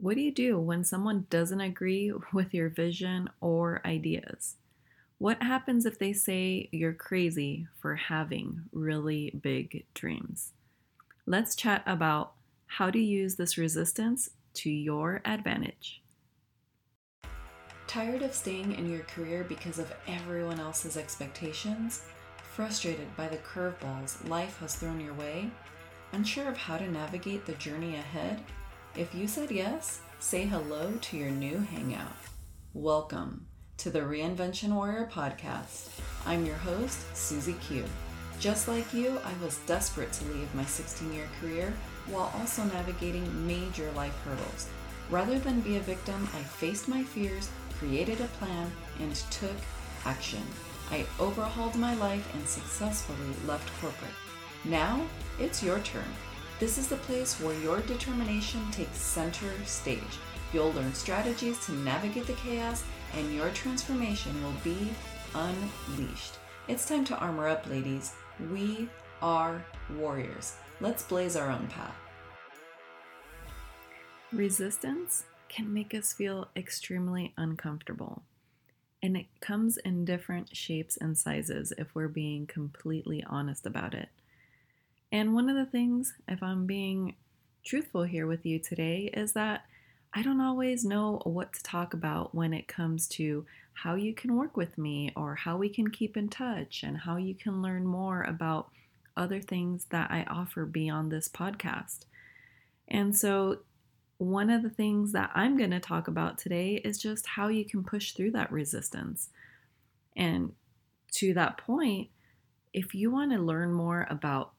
What do you do when someone doesn't agree with your vision or ideas? What happens if they say you're crazy for having really big dreams? Let's chat about how to use this resistance to your advantage. Tired of staying in your career because of everyone else's expectations? Frustrated by the curveballs life has thrown your way? Unsure of how to navigate the journey ahead? If you said yes, say hello to your new hangout. Welcome to the Reinvention Warrior podcast. I'm your host, Susie Q. Just like you, I was desperate to leave my 16 year career while also navigating major life hurdles. Rather than be a victim, I faced my fears, created a plan, and took action. I overhauled my life and successfully left corporate. Now, it's your turn. This is the place where your determination takes center stage. You'll learn strategies to navigate the chaos, and your transformation will be unleashed. It's time to armor up, ladies. We are warriors. Let's blaze our own path. Resistance can make us feel extremely uncomfortable. And it comes in different shapes and sizes if we're being completely honest about it. And one of the things, if I'm being truthful here with you today, is that I don't always know what to talk about when it comes to how you can work with me or how we can keep in touch and how you can learn more about other things that I offer beyond this podcast. And so, one of the things that I'm going to talk about today is just how you can push through that resistance. And to that point, if you want to learn more about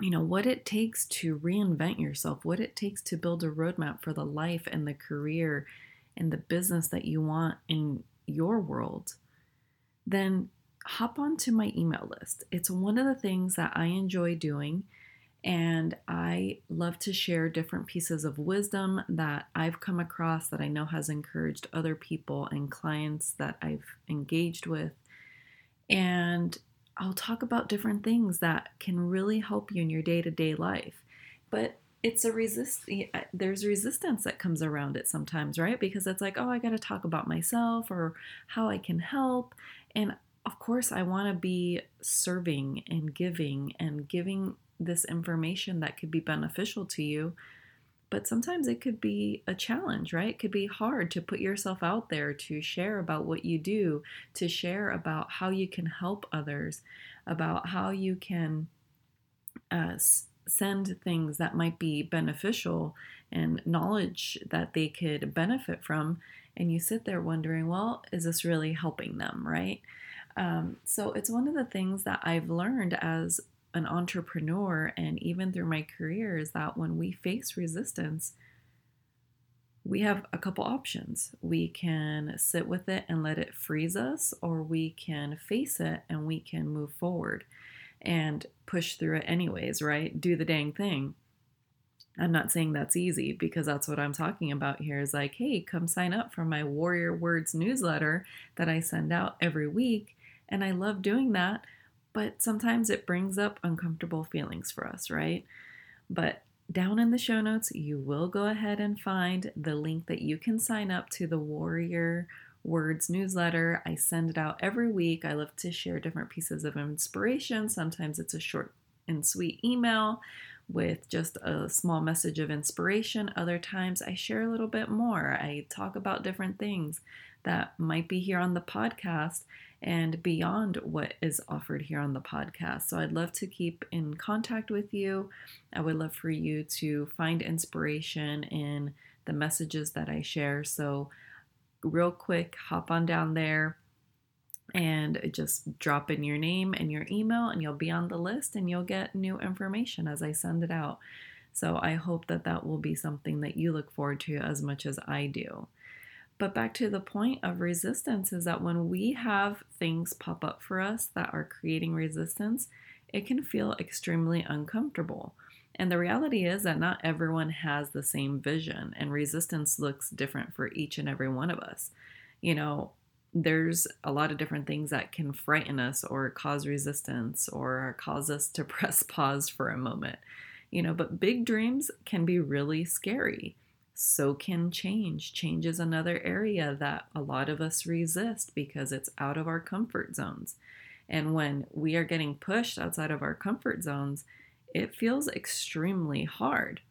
you know, what it takes to reinvent yourself, what it takes to build a roadmap for the life and the career and the business that you want in your world, then hop onto my email list. It's one of the things that I enjoy doing. And I love to share different pieces of wisdom that I've come across that I know has encouraged other people and clients that I've engaged with. And I'll talk about different things that can really help you in your day to day life. But it's a resist uh, there's resistance that comes around it sometimes right because it's like oh i got to talk about myself or how i can help and of course i want to be serving and giving and giving this information that could be beneficial to you but sometimes it could be a challenge, right? It could be hard to put yourself out there, to share about what you do, to share about how you can help others, about how you can uh, send things that might be beneficial and knowledge that they could benefit from. And you sit there wondering, well, is this really helping them, right? Um, so it's one of the things that I've learned as an entrepreneur and even through my career is that when we face resistance, we have a couple options. We can sit with it and let it freeze us, or we can face it and we can move forward and push through it anyways, right? Do the dang thing. I'm not saying that's easy because that's what I'm talking about here is like, hey, come sign up for my Warrior Words newsletter that I send out every week. And I love doing that but sometimes it brings up uncomfortable feelings for us, right? But down in the show notes, you will go ahead and find the link that you can sign up to the Warrior Words newsletter. I send it out every week. I love to share different pieces of inspiration. Sometimes it's a short and sweet email with just a small message of inspiration. Other times I share a little bit more. I talk about different things that might be here on the podcast and beyond what is offered here on the podcast. So I'd love to keep in contact with you. I would love for you to find inspiration in the messages that I share. So, real quick, hop on down there and just drop in your name and your email, and you'll be on the list and you'll get new information as I send it out. So, I hope that that will be something that you look forward to as much as I do. But back to the point of resistance is that when we have things pop up for us that are creating resistance, it can feel extremely uncomfortable. And the reality is that not everyone has the same vision, and resistance looks different for each and every one of us. You know, there's a lot of different things that can frighten us or cause resistance or cause us to press pause for a moment. You know, but big dreams can be really scary. So can change. Change is another area that a lot of us resist because it's out of our comfort zones. And when we are getting pushed outside of our comfort zones, it feels extremely hard.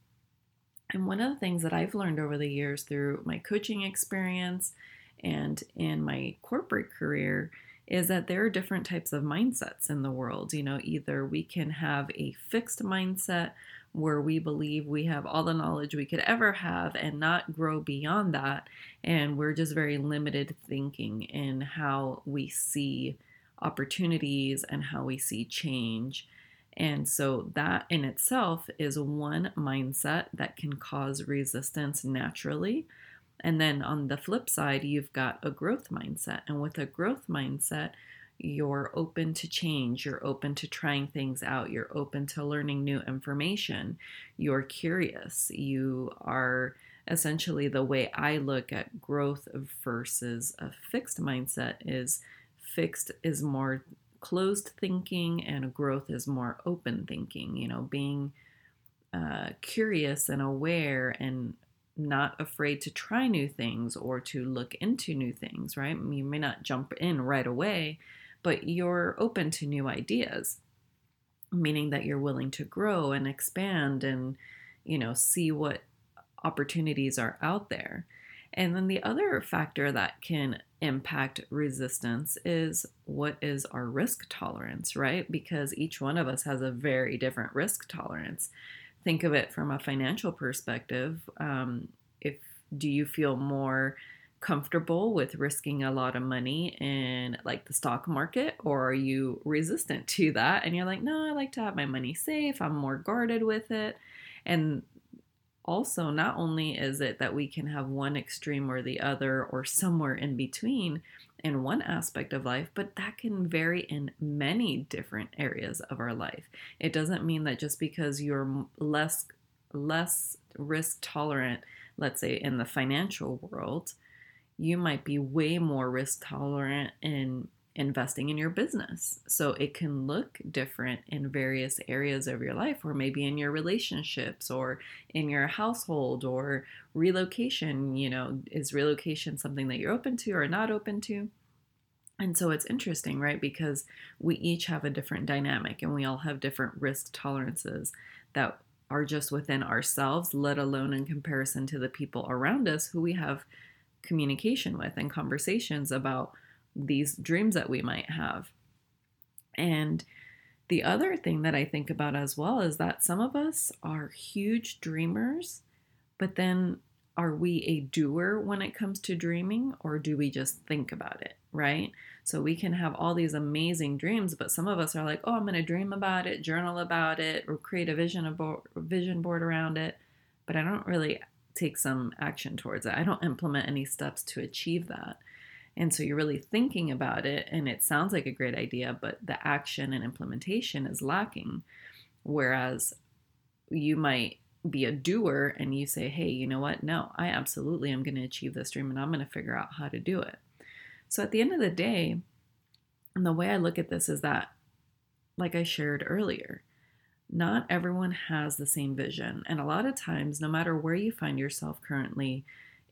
And one of the things that I've learned over the years through my coaching experience and in my corporate career is that there are different types of mindsets in the world. You know, either we can have a fixed mindset where we believe we have all the knowledge we could ever have and not grow beyond that. And we're just very limited thinking in how we see opportunities and how we see change. And so, that in itself is one mindset that can cause resistance naturally. And then on the flip side, you've got a growth mindset. And with a growth mindset, you're open to change, you're open to trying things out, you're open to learning new information, you're curious, you are essentially the way I look at growth versus a fixed mindset is fixed is more closed thinking and growth is more open thinking, you know, being uh, curious and aware and not afraid to try new things or to look into new things, right? You may not jump in right away, but you're open to new ideas, meaning that you're willing to grow and expand and, you know, see what opportunities are out there. And then the other factor that can impact resistance is what is our risk tolerance, right? Because each one of us has a very different risk tolerance. Think of it from a financial perspective. Um, if do you feel more comfortable with risking a lot of money in like the stock market or are you resistant to that and you're like no i like to have my money safe i'm more guarded with it and also not only is it that we can have one extreme or the other or somewhere in between in one aspect of life but that can vary in many different areas of our life. It doesn't mean that just because you're less less risk tolerant let's say in the financial world you might be way more risk tolerant in investing in your business. So it can look different in various areas of your life, or maybe in your relationships, or in your household, or relocation. You know, is relocation something that you're open to or not open to? And so it's interesting, right? Because we each have a different dynamic and we all have different risk tolerances that are just within ourselves, let alone in comparison to the people around us who we have communication with and conversations about these dreams that we might have. And the other thing that I think about as well is that some of us are huge dreamers, but then are we a doer when it comes to dreaming or do we just think about it, right? So we can have all these amazing dreams, but some of us are like, "Oh, I'm going to dream about it, journal about it, or create a vision board, vision board around it." But I don't really take some action towards it. I don't implement any steps to achieve that. And so you're really thinking about it, and it sounds like a great idea, but the action and implementation is lacking. Whereas you might be a doer and you say, hey, you know what? No, I absolutely am going to achieve this dream and I'm going to figure out how to do it. So at the end of the day, and the way I look at this is that, like I shared earlier, not everyone has the same vision. And a lot of times, no matter where you find yourself currently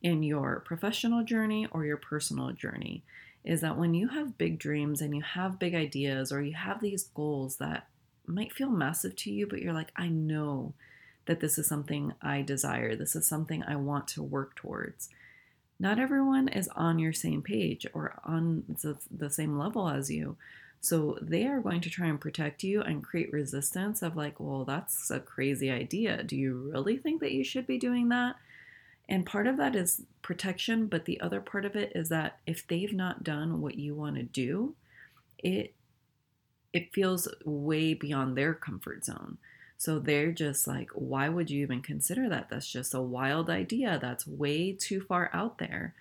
in your professional journey or your personal journey, is that when you have big dreams and you have big ideas or you have these goals that might feel massive to you, but you're like, I know that this is something I desire, this is something I want to work towards. Not everyone is on your same page or on the, same level as you. So they are going to try and protect you and create resistance of like, well, that's a crazy idea. Do you really think that you should be doing that? And part of that is protection, but the other part of it is that if they've not done what you want to do, it it feels way beyond their comfort zone. So they're just like, why would you even consider that? That's just a wild idea. That's way too far out there.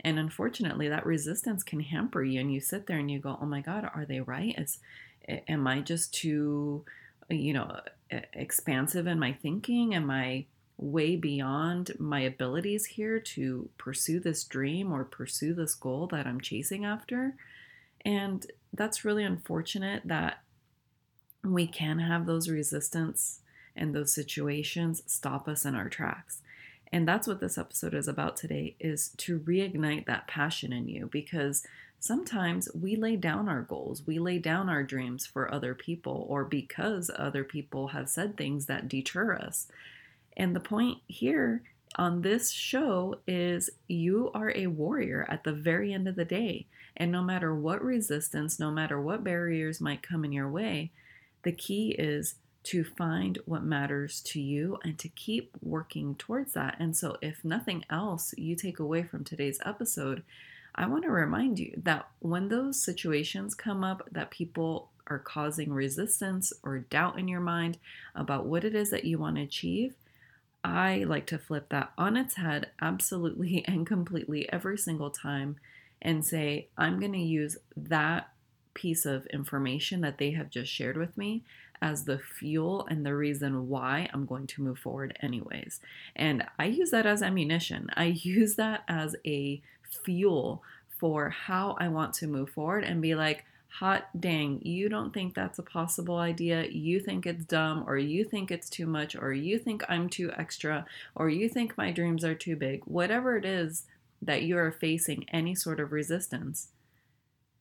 And unfortunately, that resistance can hamper you, and you sit there and you go, "Oh my God, are they right? Is am I just too, you know, expansive in my thinking? Am I way beyond my abilities here to pursue this dream or pursue this goal that I'm chasing after?" And that's really unfortunate that we can have those resistance and those situations stop us in our tracks. And that's what this episode is about today is to reignite that passion in you because sometimes we lay down our goals, we lay down our dreams for other people or because other people have said things that deter us. And the point here on this show is you are a warrior at the very end of the day. And no matter what resistance, no matter what barriers might come in your way, the key is to find what matters to you and to keep working towards that. And so, if nothing else you take away from today's episode, I want to remind you that when those situations come up that people are causing resistance or doubt in your mind about what it is that you want to achieve, I like to flip that on its head absolutely and completely every single time and say, I'm going to use that piece of information that they have just shared with me as the fuel and the reason why I'm going to move forward, anyways. And I use that as ammunition. I use that as a fuel for how I want to move forward and be like, hot dang, you don't think that's a possible idea, you think it's dumb, or you think it's too much, or you think I'm too extra, or you think my dreams are too big, whatever it is that you are facing any sort of resistance,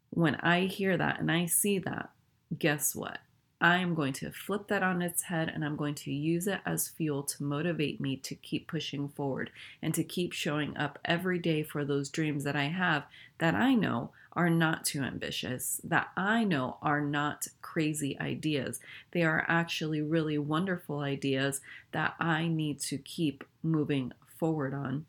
when I hear that and I see that, guess what? I am going to flip that on its head and I'm going to use it as fuel to motivate me to keep pushing forward and to keep showing up every day for those dreams that I have that I know are not too ambitious, that I know are not crazy ideas. They are actually really wonderful ideas that I need to keep moving forward on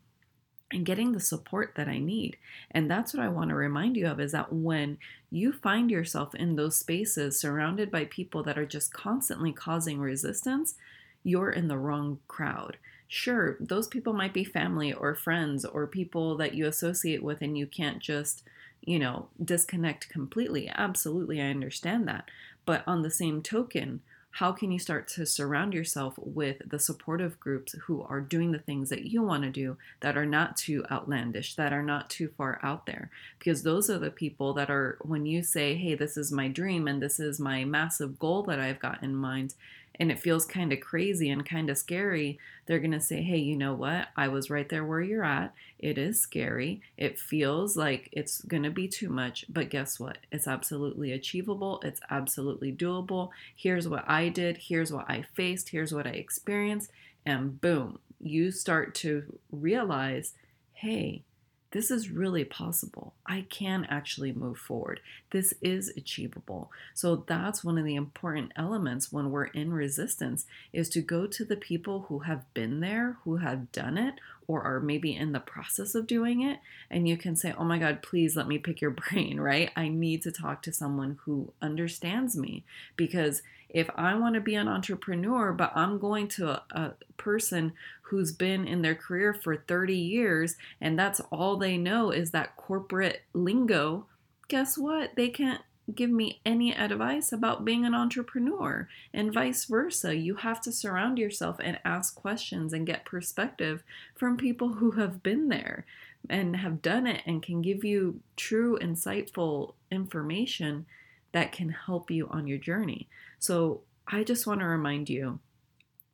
and getting the support that I need. And that's what I want to remind you of is that when you find yourself in those spaces surrounded by people that are just constantly causing resistance, you're in the wrong crowd. Sure, those people might be family or friends or people that you associate with, and you can't just, you know, disconnect completely. Absolutely, I understand that. But on the same token, how can you start to surround yourself with the supportive groups who are doing the things that you want to do that are not too outlandish, that are not too far out there? Because those are the people that are, when you say, hey, this is my dream and this is my massive goal that I've got in mind, and it feels kind of crazy and kind of scary, they're going to say, hey, you know what? I was right there where you're at. It is scary. It feels like it's going to be too much, but guess what? It's absolutely achievable. It's absolutely doable. Here's what I did. Here's what I faced. Here's what I experienced. And boom, you start to realize, hey, this is really possible. I can actually move forward. This is achievable. So that's one of the important elements when we're in resistance is to go to the people who have been there, who have done it, or are maybe in the process of doing it. And you can say, Oh my God, please let me pick your brain, right? I need to talk to someone who understands me because if I want to be an entrepreneur, but I'm going to a, a, person who's been in their career for 30 years and that's all they know is that corporate lingo, guess what? They can't give me any advice about being an entrepreneur and vice versa. You have to surround yourself and ask questions and get perspective from people who have been there and have done it and can give you true, insightful information that can help you on your journey. So I just want to remind you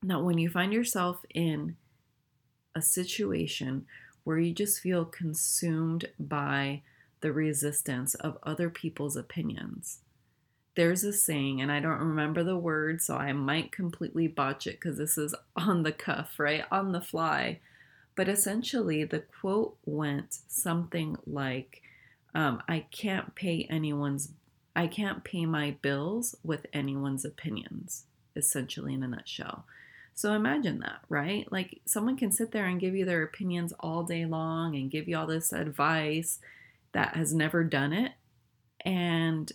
that when you find yourself in a situation where you just feel consumed by the resistance of other people's opinions, there's a saying, and I don't remember the word, so I might completely botch it because this is on the cuff, right? On the fly. But essentially, the quote went something like, um, I can't pay anyone's I can't pay my bills with anyone's opinions, essentially, in a nutshell. So imagine that, right? Like someone can sit there and give you their opinions all day long and give you all this advice that has never done it. And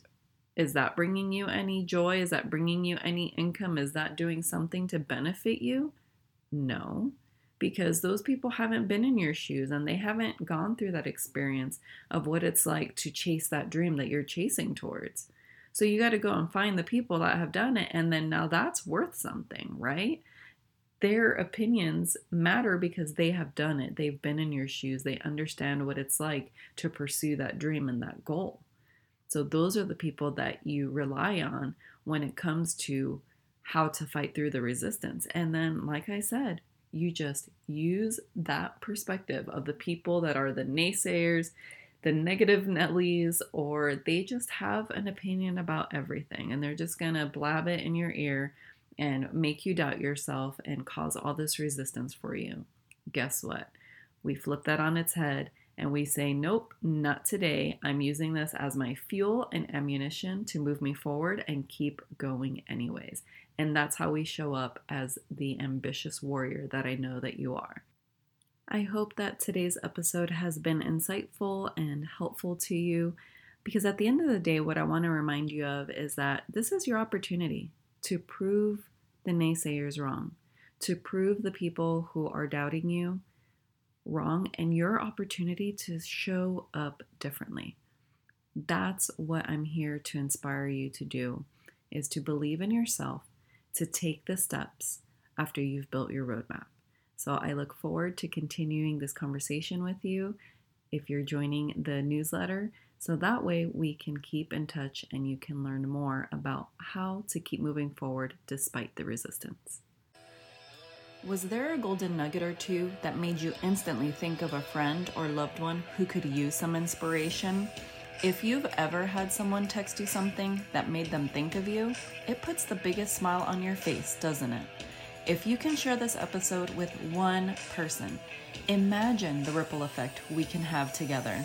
is that bringing you any joy? Is that bringing you any income? Is that doing something to benefit you? No because those people haven't been in your shoes and they haven't gone through that experience of what it's like to chase that dream that you're chasing towards. So you got to go and find the people that have done it, and then now that's worth something, right? Their opinions matter because they have done it. They've been in your shoes. They understand what it's like to pursue that dream and that goal. So, those are the people that you rely on when it comes to how to fight through the resistance. And then, like I said, You just use that perspective of the people that are the naysayers, the negative Nellies, or they just have an opinion about everything and they're just gonna blab it in your ear and make you doubt yourself and cause all this resistance for you. Guess what? We flip that on its head and we say, Nope, not today. I'm using this as my fuel and ammunition to move me forward and keep going, anyways. And that's how we show up as the ambitious warrior that I know that you are. I hope that today's episode has been insightful and helpful to you because at the end of the day, what I want to remind you of is that this is your opportunity to prove the naysayers wrong, to prove the people who are doubting you wrong, and your opportunity to show up differently. That's what I'm here to inspire you to do is to believe in yourself, to take the steps after you've built your roadmap. So I look forward to continuing this conversation with you if you're joining the newsletter. So that way we can keep in touch and you can learn more about how to keep moving forward despite the resistance. Was there a golden nugget or two that made you instantly think of a friend or loved one who could use some inspiration? If you've ever had someone text you something that made them think of you, it puts the biggest smile on your face, doesn't it? If you can share this episode with one person, imagine the ripple effect we can have together.